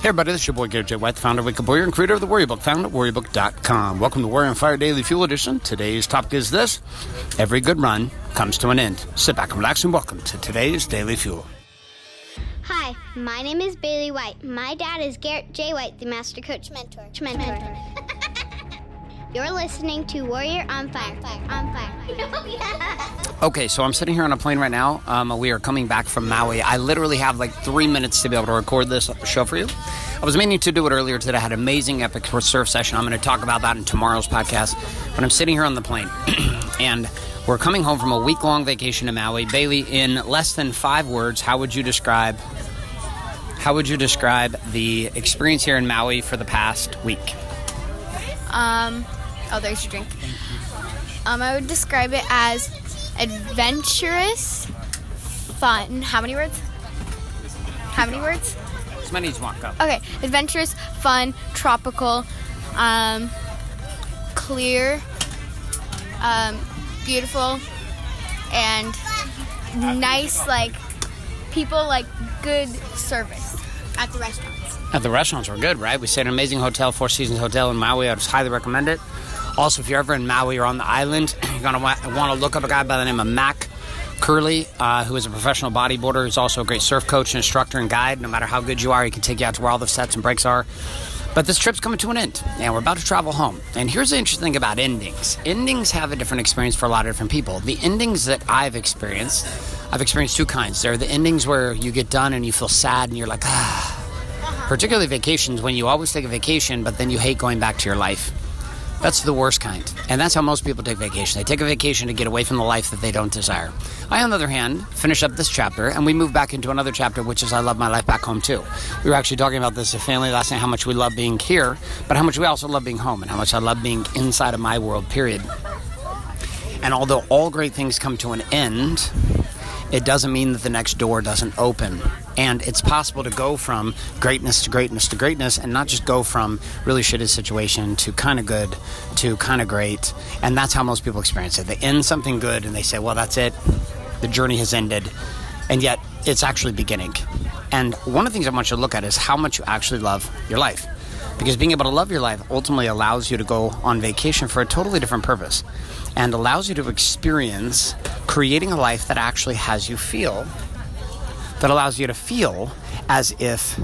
Hey everybody, this is your boy Garrett J. White, the founder of Up Warrior and creator of the Warrior Book, found at warriorbook.com. Welcome to Warrior on Fire Daily Fuel Edition. Today's topic is this Every good run comes to an end. Sit back and relax and welcome to today's Daily Fuel. Hi, my name is Bailee White. My dad is Garrett J. White, the Master Coach Mentor. Mentor. You're listening to Warrior on Fire. On Fire. Okay, so I'm sitting here on a plane right now. Um, we are coming back from Maui. I literally have like three minutes to be able to record this show for you. I was meaning to do it earlier today. I had an amazing epic surf session. I'm going to talk about that in tomorrow's podcast. But I'm sitting here on the plane, and we're coming home from a week long vacation to Maui. Bailee, in less than five words, how would you describe? How would you describe the experience here in Maui for the past week? Um, oh, there's your drink. Um, I would describe it as adventurous, fun. How many words? How many words? As many as you want. Go. Okay, adventurous, fun, tropical, um, clear, um, beautiful, and nice. Like people like good service at the restaurants. At the restaurants were good, right? We stayed in an amazing hotel, Four Seasons Hotel in Maui. I just highly recommend it. Also, if you're ever in Maui or on the island, you're gonna want to look up a guy by the name of Mac Curley, uh, who is a professional bodyboarder. He's also a great surf coach and instructor and guide. No matter how good you are, he can take you out to where all the sets and breaks are. But this trip's coming to an end, and we're about to travel home. And here's the interesting thing about endings endings have a different experience for a lot of different people. The endings that I've experienced, I've experienced two kinds. There are the endings where you get done and you feel sad and you're like, ah. Particularly vacations, when you always take a vacation, but then you hate going back to your life. That's the worst kind. And that's how most people take vacation. They take a vacation to get away from the life that they don't desire. I, on the other hand, finish up this chapter and we move back into another chapter, which is I love my life back home too. We were actually talking about this as a family last night, how much we love being here, but how much we also love being home and how much I love being inside of my world, period. And although all great things come to an end, it doesn't mean that the next door doesn't open. And it's possible to go from greatness to greatness to greatness and not just go from really shitty situation to kind of good to kind of great. And that's how most people experience it. They end something good and they say, well, that's it. The journey has ended. And yet it's actually beginning. And one of the things I want you to look at is how much you actually love your life. Because being able to love your life ultimately allows you to go on vacation for a totally different purpose and allows you to experience creating a life that actually has you feel, that allows you to feel as if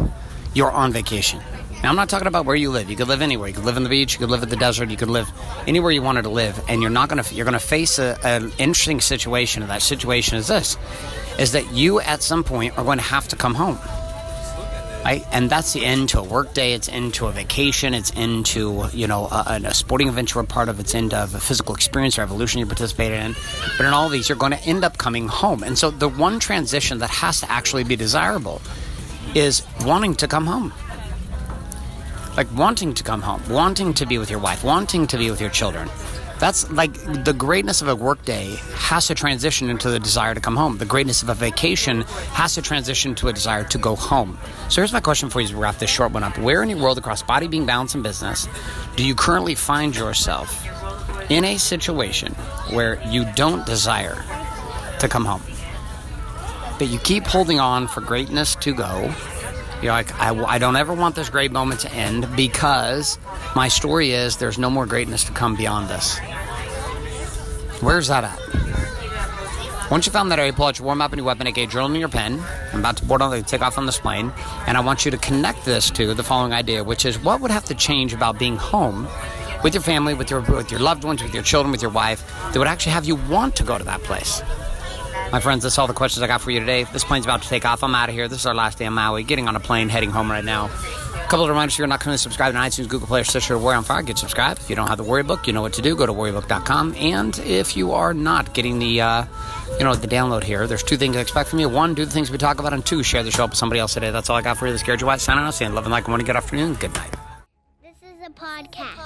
you're on vacation. Now, I'm not talking about where you live. You could live anywhere. You could live in the beach. You could live in the desert. You could live anywhere you wanted to live, and you're not to. You're to face a, an interesting situation. And that situation is this: is that you at some point are going to have to come home. And that's the end to a work day. It's into a vacation. It's into you know a, a sporting event you're a part of. It's into a physical experience or evolution you participated in. But in all these, you're going to end up coming home. And so the one transition that has to actually be desirable is wanting to come home. Like wanting to come home, wanting to be with your wife, wanting to be with your children. That's like the greatness of a workday has to transition into the desire to come home. The greatness of a vacation has to transition to a desire to go home. So here's my question for you we wrap this short one up. Where in your world across body, being, balance, and business do you currently find yourself in a situation where you don't desire to come home? But you keep holding on for greatness to go you're like, I, I don't ever want this great moment to end because my story is there's no more greatness to come beyond this. Where's that at? Once you found that area, pull out your warm up and your weapon, aka journal and your pen. I'm about to board on the take off on this plane, and I want you to connect this to the following idea, which is what would have to change about being home with your family, with your with your loved ones, with your children, with your wife, that would actually have you want to go to that place. My friends, that's all the questions I got for you today. This plane's about to take off. I'm out of here. This is our last day in Maui. Getting on a plane, heading home right now. Couple of reminders you're not going to subscribe to iTunes, Google Play, or Stitcher, Warrior on Fire, get subscribed. If you don't have the Warrior Book, you know what to do. Go to warriorbook.com. And if you are not getting the, uh, you know, the download here, there's two things I expect from you. One, do the things we talk about, and two, share the show up with somebody else today. That's all I got for you. This is Gary White signing out, saying love and like, morning, good afternoon, good night. This is a podcast.